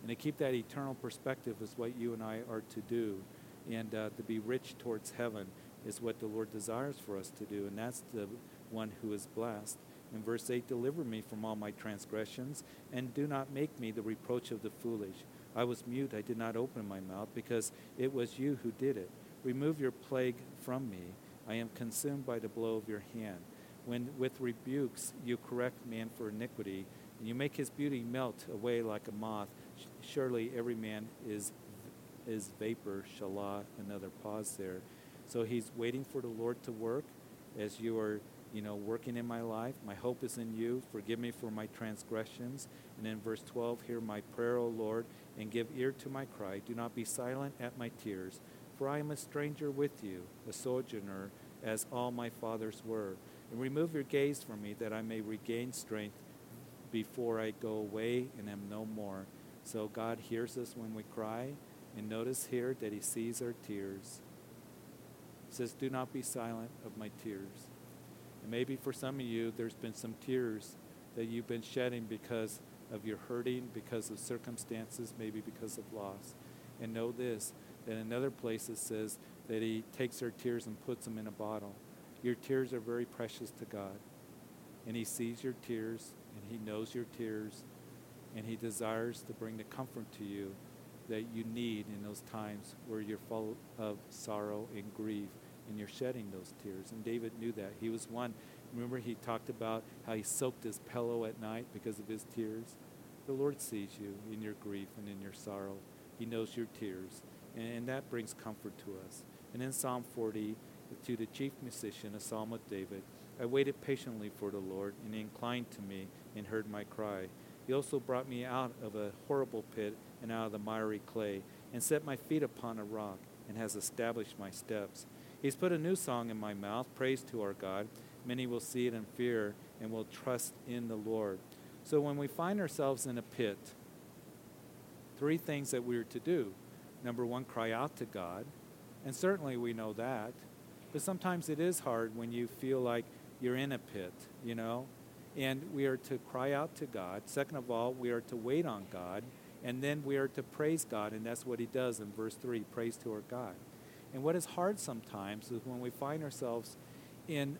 And to keep that eternal perspective is what you and I are to do. And uh, to be rich towards heaven is what the Lord desires for us to do. And that's the one who is blessed. In verse 8, deliver me from all my transgressions, and do not make me the reproach of the foolish. I was mute, I did not open my mouth, because it was you who did it. Remove your plague from me. I am consumed by the blow of your hand. When with rebukes you correct man for iniquity, and you make his beauty melt away like a moth, surely every man is is vapor, Selah, another pause there. So he's waiting for the Lord to work as you are, you know, working in my life. My hope is in you. Forgive me for my transgressions. And in verse 12, hear my prayer, O Lord, and give ear to my cry. Do not be silent at my tears, for I am a stranger with you, a sojourner, as all my fathers were. And remove your gaze from me, that I may regain strength before I go away and am no more. So God hears us when we cry, and notice here that He sees our tears. He says, Do not be silent of my tears. And maybe for some of you, there's been some tears that you've been shedding because of your hurting, because of circumstances, maybe because of loss. And know this that in other places says that He takes our tears and puts them in a bottle. Your tears are very precious to God. And He sees your tears, and He knows your tears, and He desires to bring the comfort to you that you need in those times where you're full of sorrow and grief and you're shedding those tears. And David knew that. He was one. Remember, he talked about how he soaked his pillow at night because of his tears. The Lord sees you in your grief and in your sorrow. He knows your tears. And that brings comfort to us. And in Psalm 40, to the chief musician, a psalm of David, I waited patiently for the Lord, and he inclined to me and heard my cry. He also brought me out of a horrible pit and out of the miry clay, and set my feet upon a rock, and has established my steps. He's put a new song in my mouth, praise to our God. Many will see it and fear, and will trust in the Lord. So when we find ourselves in a pit, three things that we're to do. Number one, cry out to God. And certainly we know that. But sometimes it is hard when you feel like you're in a pit, you know? And we are to cry out to God. Second of all, we are to wait on God. And then we are to praise God. And that's what he does in verse 3 praise to our God. And what is hard sometimes is when we find ourselves in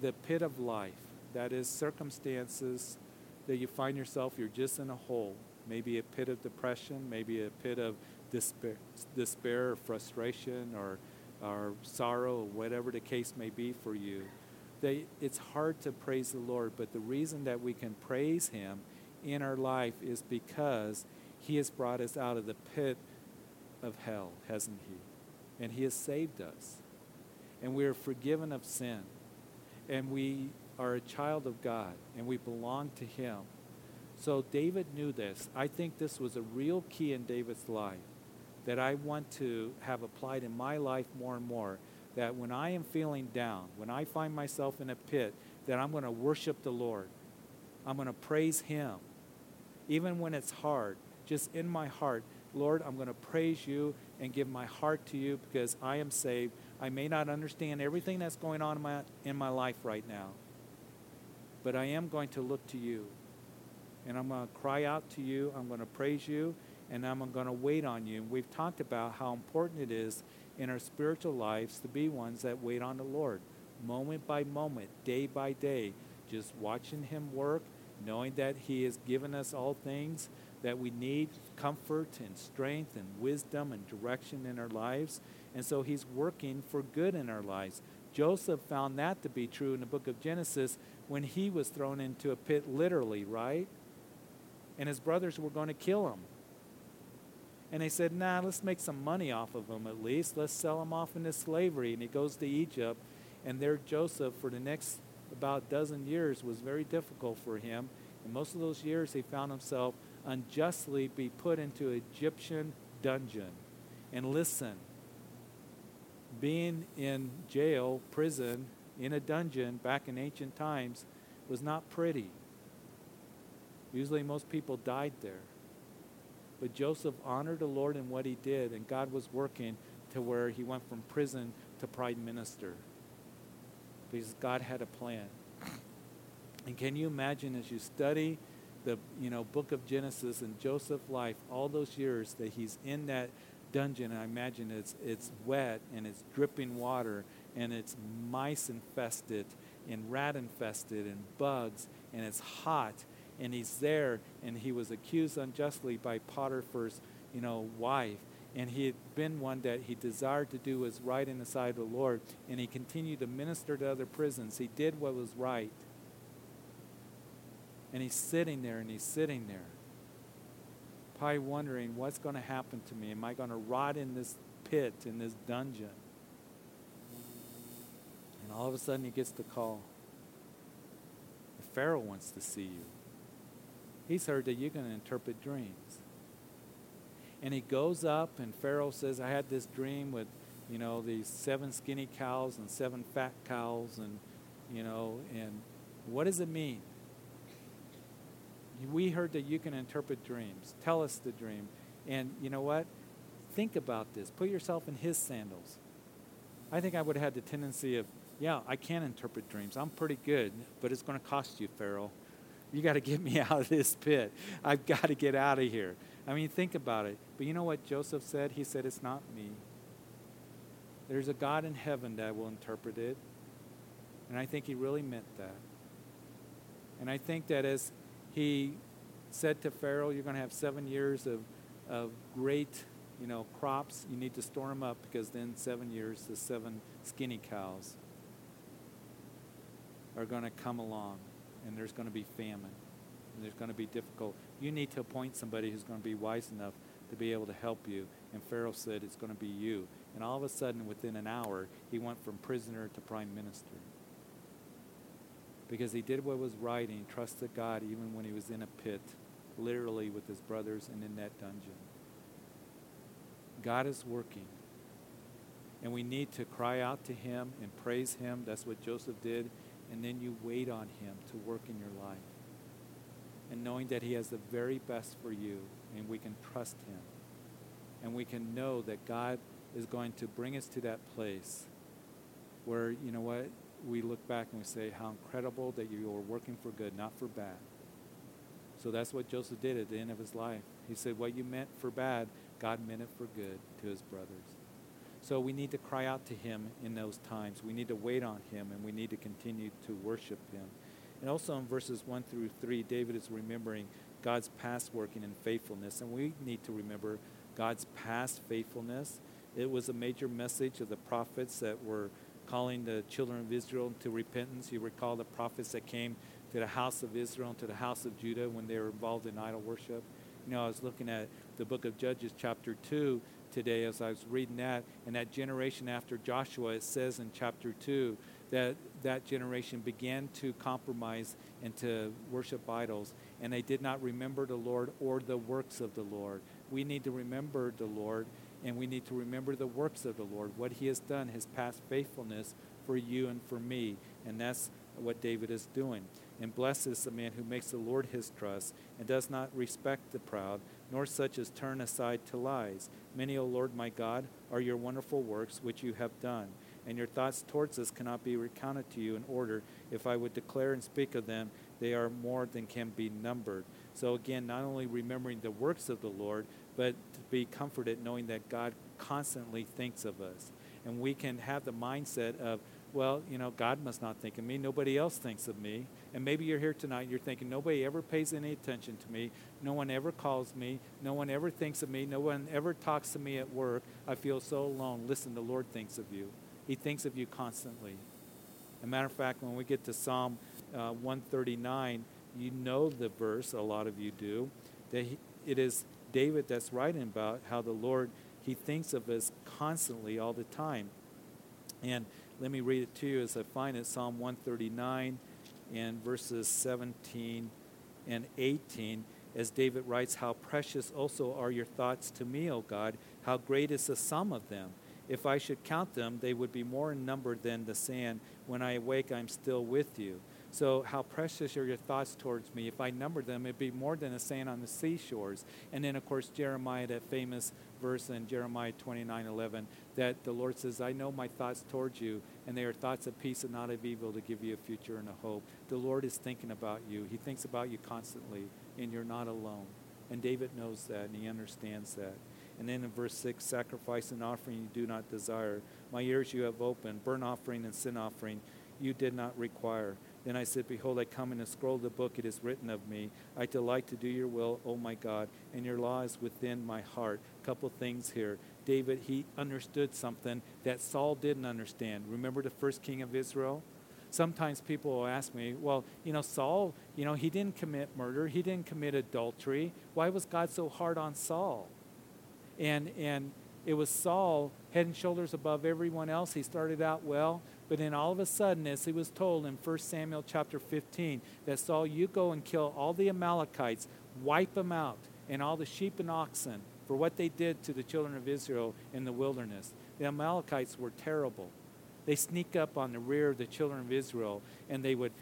the pit of life, that is, circumstances that you find yourself, you're just in a hole. Maybe a pit of depression, maybe a pit of despair, despair or frustration or, or sorrow, or whatever the case may be for you it's hard to praise the Lord, but the reason that we can praise Him in our life is because He has brought us out of the pit of hell, hasn't He? And He has saved us. And we are forgiven of sin. And we are a child of God, and we belong to Him. So David knew this. I think this was a real key in David's life that I want to have applied in my life more and more that when I am feeling down, when I find myself in a pit, that I'm going to worship the Lord. I'm going to praise Him. Even when it's hard, just in my heart, Lord, I'm going to praise you and give my heart to you because I am saved. I may not understand everything that's going on in my, in my life right now, but I am going to look to you. And I'm going to cry out to you. I'm going to praise you. And I'm going to wait on you. And We've talked about how important it is in our spiritual lives to be ones that wait on the Lord, moment by moment, day by day, just watching Him work, knowing that He has given us all things that we need comfort and strength and wisdom and direction in our lives. And so He's working for good in our lives. Joseph found that to be true in the book of Genesis when he was thrown into a pit, literally, right? And his brothers were going to kill him. And they said, nah, let's make some money off of him at least. Let's sell him off into slavery. And he goes to Egypt. And there, Joseph, for the next about dozen years, was very difficult for him. And most of those years, he found himself unjustly be put into Egyptian dungeon. And listen, being in jail, prison, in a dungeon back in ancient times was not pretty. Usually, most people died there. But Joseph honored the Lord in what he did, and God was working to where he went from prison to prime minister because God had a plan. And can you imagine as you study the you know book of Genesis and Joseph's life, all those years that he's in that dungeon, and I imagine it's it's wet and it's dripping water and it's mice infested and rat infested and bugs and it's hot and he's there and he was accused unjustly by Potiphar's you know wife. And he had been one that he desired to do was right in the sight of the Lord and he continued to minister to other prisons. He did what was right. And he's sitting there and he's sitting there probably wondering what's going to happen to me? Am I going to rot in this pit in this dungeon? And all of a sudden he gets the call. The Pharaoh wants to see you. He's heard that going to interpret dreams. And he goes up, and Pharaoh says, I had this dream with, you know, these seven skinny cows and seven fat cows, and, you know, and what does it mean? We heard that you can interpret dreams. Tell us the dream. And you know what? Think about this. Put yourself in his sandals. I think I would have had the tendency of yeah, I can interpret dreams. I'm pretty good, but it's going to cost you, Pharaoh. You got to get me out of this pit. I've got to get out of here. I mean, think about it. But you know what Joseph said? He said, It's not me. There's a God in heaven that will interpret it. And I think he really meant that. And I think that as he said to Pharaoh, You're going to have seven years of, of great you know, crops, you need to store them up because then seven years, the seven skinny cows are going to come along and there's going to be famine and there's going to be difficult. You need to appoint somebody who's going to be wise enough to be able to help you. And Pharaoh said, It's going to be you. And all of a sudden, within an hour, he went from prisoner to prime minister. Because he did what was right and he trusted God even when he was in a pit, literally with his brothers and in that dungeon. God is working. And we need to cry out to him and praise him. That's what Joseph did and then you wait on Him to work in your life. And knowing that He has the very best for you, and we can trust Him. And we can know that God is going to bring us to that place where, you know what, we look back and we say, How incredible that you are working for good, not for bad. So that's what Joseph did at the end of his life. He said, What you meant for bad, God meant it for good to his brothers. So we need to cry out to Him in those times. We need to wait on Him and we need to continue to worship Him. And also in verses 1 through 3, David is remembering God's past working and faithfulness. And we need to remember God's past faithfulness. It was a major message of the prophets that were calling the children of Israel to repentance. You recall the prophets that came to the house of Israel and to the house of Judah when they were involved in idol worship. You know, I was looking at the book of Judges, chapter 2, today as I was reading that. And that generation after Joshua, it says in chapter 2 that that generation began to compromise and to worship idols. And they did not remember the Lord or the works of the Lord. We need to remember the Lord and we need to remember the works of the Lord, what He has done, His past faithfulness for you and for me. And that's what David is doing. And blessed is the man who makes the Lord his trust and does not respect the proud, nor such as turn aside to lies. Many, O Lord my God, are your wonderful works which you have done, and your thoughts towards us cannot be recounted to you in order. If I would declare and speak of them, they are more than can be numbered. So again, not only remembering the works of the Lord, but to be comforted knowing that God constantly thinks of us. And we can have the mindset of, well, you know, God must not think of me. Nobody else thinks of me. And maybe you're here tonight and you're thinking, nobody ever pays any attention to me. No one ever calls me. No one ever thinks of me. No one ever talks to me at work. I feel so alone. Listen, the Lord thinks of you, He thinks of you constantly. As a matter of fact, when we get to Psalm uh, 139, you know the verse, a lot of you do, that he, it is David that's writing about how the Lord, he thinks of us constantly all the time. And let me read it to you as I find it Psalm 139 and verses 17 and 18. As David writes, How precious also are your thoughts to me, O God! How great is the sum of them! If I should count them, they would be more in number than the sand. When I awake, I'm still with you. So, how precious are your thoughts towards me? If I number them, it'd be more than the sand on the seashores. And then, of course, Jeremiah, that famous verse in Jeremiah 29 11, that the Lord says, I know my thoughts towards you, and they are thoughts of peace and not of evil to give you a future and a hope. The Lord is thinking about you. He thinks about you constantly, and you're not alone. And David knows that, and he understands that. And then in verse 6, sacrifice and offering you do not desire. My ears you have opened, burnt offering and sin offering you did not require. Then I said, Behold, I come in a scroll the book, it is written of me. I delight to do your will, O my God, and your law is within my heart. A couple things here. David, he understood something that Saul didn't understand. Remember the first king of Israel? Sometimes people will ask me, well, you know, Saul, you know, he didn't commit murder, he didn't commit adultery. Why was God so hard on Saul? And, and it was Saul, head and shoulders above everyone else. He started out well, but then all of a sudden, as he was told in 1 Samuel chapter 15, that Saul, you go and kill all the Amalekites, wipe them out, and all the sheep and oxen for what they did to the children of Israel in the wilderness. The Amalekites were terrible. They sneak up on the rear of the children of Israel, and they would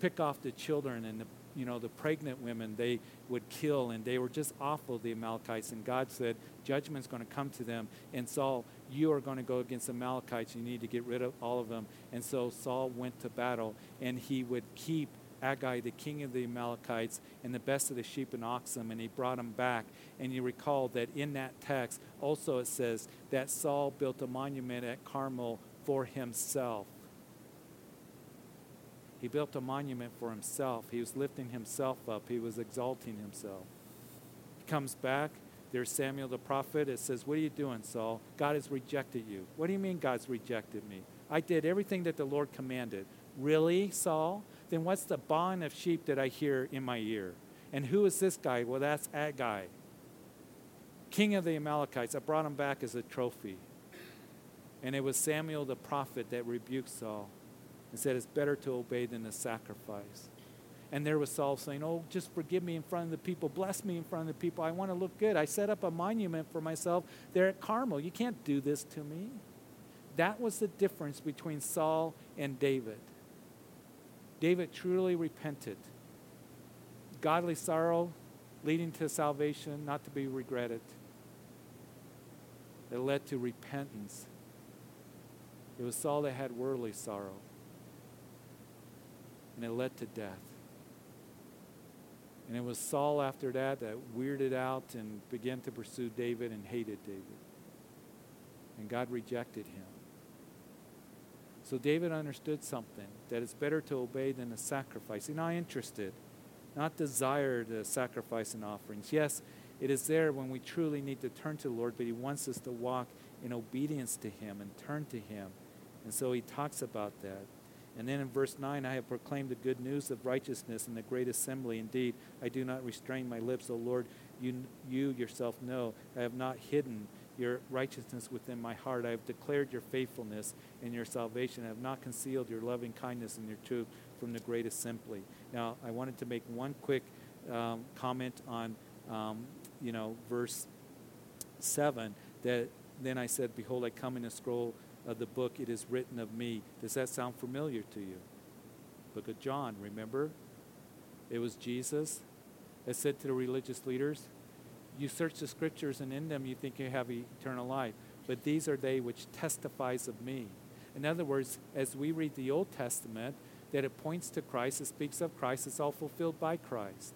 pick off the children and the you know, the pregnant women they would kill, and they were just awful, the Amalekites. And God said, Judgment's going to come to them. And Saul, you are going to go against the Amalekites. You need to get rid of all of them. And so Saul went to battle, and he would keep Agag, the king of the Amalekites, and the best of the sheep and oxen, and he brought them back. And you recall that in that text also it says that Saul built a monument at Carmel for himself. He built a monument for himself. He was lifting himself up, he was exalting himself. He comes back. There's Samuel the prophet. It says, What are you doing, Saul? God has rejected you. What do you mean God's rejected me? I did everything that the Lord commanded. Really, Saul? Then what's the bond of sheep that I hear in my ear? And who is this guy? Well, that's Agag, king of the Amalekites. I brought him back as a trophy. And it was Samuel the prophet that rebuked Saul and said, It's better to obey than to sacrifice. And there was Saul saying, Oh, just forgive me in front of the people. Bless me in front of the people. I want to look good. I set up a monument for myself there at Carmel. You can't do this to me. That was the difference between Saul and David. David truly repented. Godly sorrow leading to salvation, not to be regretted. It led to repentance. It was Saul that had worldly sorrow and it led to death. And it was Saul after that that weirded out and began to pursue David and hated David. And God rejected him. So David understood something that it's better to obey than to sacrifice. He's not interested, not desire to sacrifice and offerings. Yes, it is there when we truly need to turn to the Lord, but He wants us to walk in obedience to Him and turn to Him. And so He talks about that. And then in verse 9, I have proclaimed the good news of righteousness in the great assembly. Indeed, I do not restrain my lips, O Lord. You, you yourself know I have not hidden your righteousness within my heart. I have declared your faithfulness and your salvation. I have not concealed your loving kindness and your truth from the great assembly. Now, I wanted to make one quick um, comment on, um, you know, verse 7 that then I said, Behold, I come in a scroll of the book, It is written of me. Does that sound familiar to you? Book of John, remember? It was Jesus that said to the religious leaders, You search the scriptures, and in them you think you have eternal life. But these are they which testifies of me. In other words, as we read the Old Testament, that it points to Christ, it speaks of Christ, it's all fulfilled by Christ.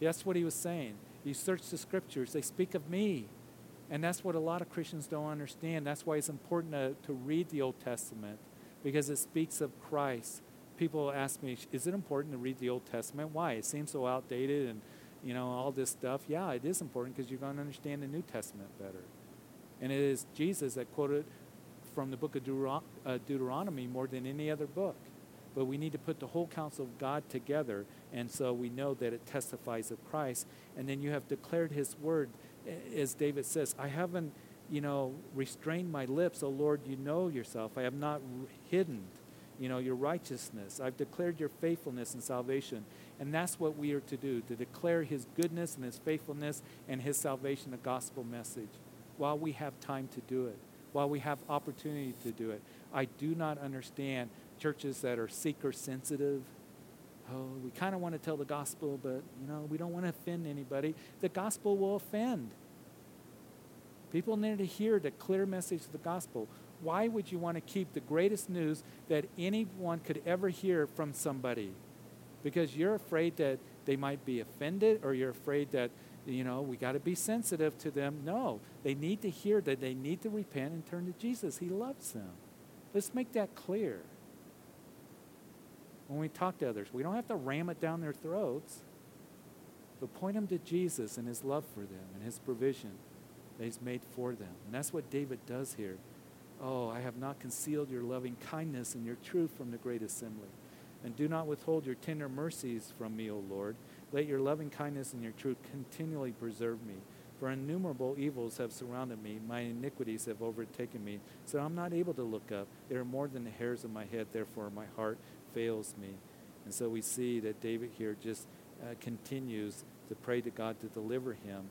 That's what he was saying. You search the scriptures, they speak of me. And that's what a lot of Christians don't understand. That's why it's important to, to read the Old Testament because it speaks of Christ. People ask me, is it important to read the Old Testament? Why? It seems so outdated and, you know, all this stuff. Yeah, it is important because you're going to understand the New Testament better. And it is Jesus that quoted from the book of uh, Deuteronomy more than any other book. but we need to put the whole counsel of God together. And so we know that it testifies of Christ. And then you have declared his word, as David says, I haven't, you know, restrained my lips. Oh Lord, you know yourself. I have not hidden, you know, your righteousness. I've declared your faithfulness and salvation. And that's what we are to do, to declare his goodness and his faithfulness and his salvation, the gospel message, while we have time to do it, while we have opportunity to do it. I do not understand churches that are seeker sensitive. Oh, we kind of want to tell the gospel, but you know, we don't want to offend anybody. The gospel will offend. People need to hear the clear message of the gospel. Why would you want to keep the greatest news that anyone could ever hear from somebody? Because you're afraid that they might be offended or you're afraid that you know, we got to be sensitive to them. No, they need to hear that they need to repent and turn to Jesus. He loves them. Let's make that clear. When we talk to others, we don't have to ram it down their throats, but point them to Jesus and his love for them and his provision that he's made for them. And that's what David does here. Oh, I have not concealed your loving kindness and your truth from the great assembly. And do not withhold your tender mercies from me, O Lord. Let your loving kindness and your truth continually preserve me. For innumerable evils have surrounded me, my iniquities have overtaken me, so I'm not able to look up. They are more than the hairs of my head, therefore my heart fails me. And so we see that David here just uh, continues to pray to God to deliver him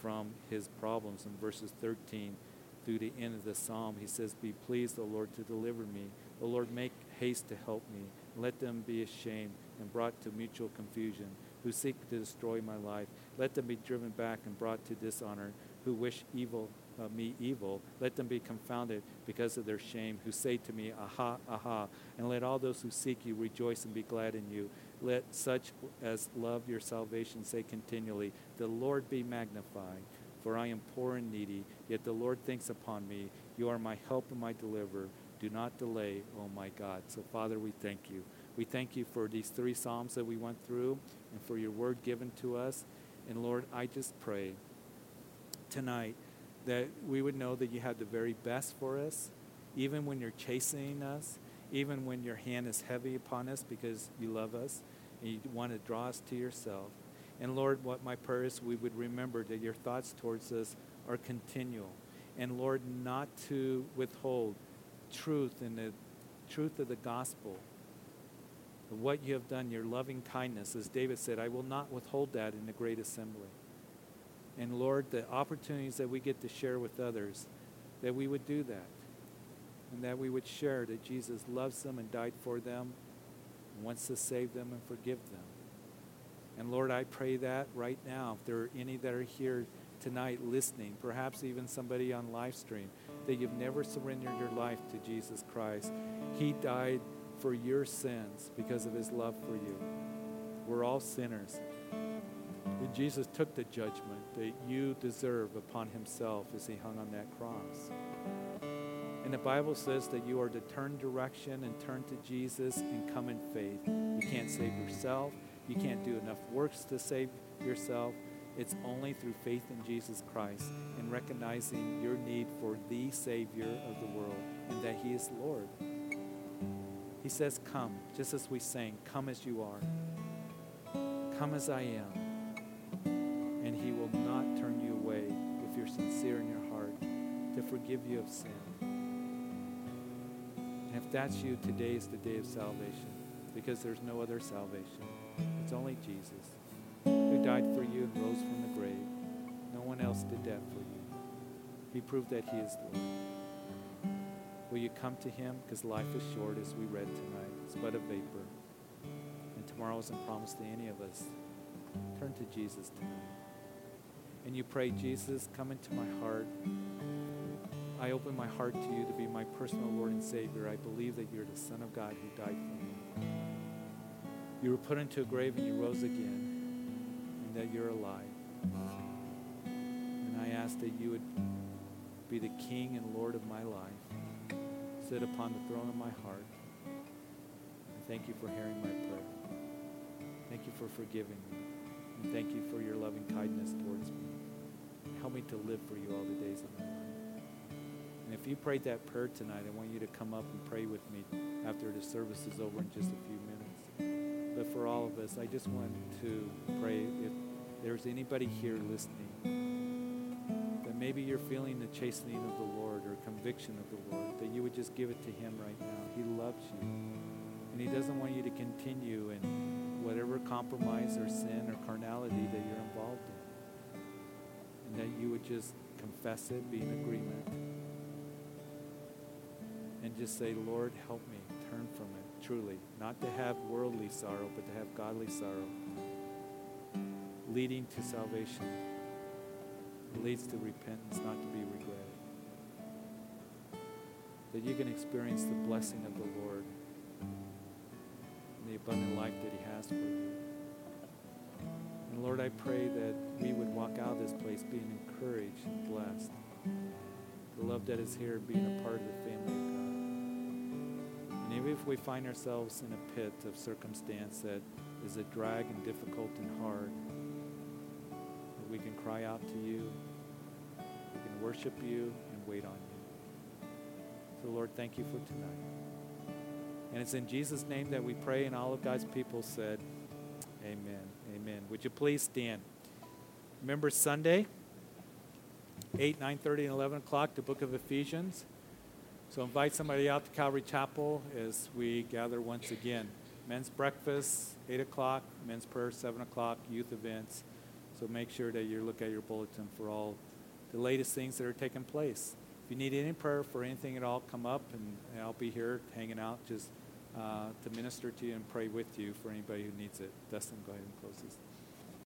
from his problems. In verses 13 through the end of the psalm, he says, Be pleased, O Lord, to deliver me. O Lord, make haste to help me. Let them be ashamed and brought to mutual confusion who seek to destroy my life. Let them be driven back and brought to dishonor, who wish evil uh, me evil. Let them be confounded because of their shame, who say to me, Aha, aha. And let all those who seek you rejoice and be glad in you. Let such as love your salvation say continually, The Lord be magnified. For I am poor and needy, yet the Lord thinks upon me. You are my help and my deliverer. Do not delay, O oh my God. So, Father, we thank you. We thank you for these three Psalms that we went through and for your word given to us. And Lord, I just pray tonight that we would know that you have the very best for us, even when you're chastening us, even when your hand is heavy upon us because you love us and you want to draw us to yourself. And Lord, what my prayer is, we would remember that your thoughts towards us are continual. And Lord, not to withhold truth and the truth of the gospel what you have done, your loving kindness. As David said, I will not withhold that in the great assembly. And Lord, the opportunities that we get to share with others, that we would do that. And that we would share that Jesus loves them and died for them, and wants to save them and forgive them. And Lord, I pray that right now, if there are any that are here tonight listening, perhaps even somebody on live stream, that you've never surrendered your life to Jesus Christ. He died for your sins because of his love for you. We're all sinners. And Jesus took the judgment that you deserve upon himself as he hung on that cross. And the Bible says that you are to turn direction and turn to Jesus and come in faith. You can't save yourself. You can't do enough works to save yourself. It's only through faith in Jesus Christ and recognizing your need for the Savior of the world and that He is Lord. He says, Come, just as we sang, Come as you are. Come as I am. To forgive you of sin. And if that's you, today is the day of salvation because there's no other salvation. It's only Jesus who died for you and rose from the grave. No one else did that for you. He proved that He is Lord. Will you come to him? Because life is short, as we read tonight. It's but a vapor. And tomorrow isn't promised to any of us. Turn to Jesus tonight. And you pray, Jesus, come into my heart. I open my heart to you to be my personal Lord and Savior. I believe that you're the Son of God who died for me. You were put into a grave and you rose again, and that you're alive. And I ask that you would be the King and Lord of my life sit upon the throne of my heart. And thank you for hearing my prayer. Thank you for forgiving me. And thank you for your loving kindness towards me. Help me to live for you all the days of my life. If you prayed that prayer tonight, I want you to come up and pray with me after the service is over in just a few minutes. But for all of us, I just want to pray if there's anybody here listening that maybe you're feeling the chastening of the Lord or conviction of the Lord, that you would just give it to Him right now. He loves you. And He doesn't want you to continue in whatever compromise or sin or carnality that you're involved in. And that you would just confess it, be in agreement just say, Lord, help me turn from it, truly. Not to have worldly sorrow, but to have godly sorrow, leading to salvation. It leads to repentance, not to be regretted. That you can experience the blessing of the Lord and the abundant life that He has for you. And Lord, I pray that we would walk out of this place being encouraged and blessed. The love that is here being a part of the family even if we find ourselves in a pit of circumstance that is a drag and difficult and hard, that we can cry out to you, we can worship you and wait on you. So, Lord, thank you for tonight. And it's in Jesus' name that we pray, and all of God's people said, Amen. Amen. Would you please stand? Remember Sunday, 8, 9.30, and 11 o'clock, the book of Ephesians. So invite somebody out to Calvary Chapel as we gather once again. Men's breakfast, 8 o'clock, men's prayer, 7 o'clock, youth events. So make sure that you look at your bulletin for all the latest things that are taking place. If you need any prayer for anything at all, come up and, and I'll be here hanging out just uh, to minister to you and pray with you for anybody who needs it. Dustin, go ahead and close this.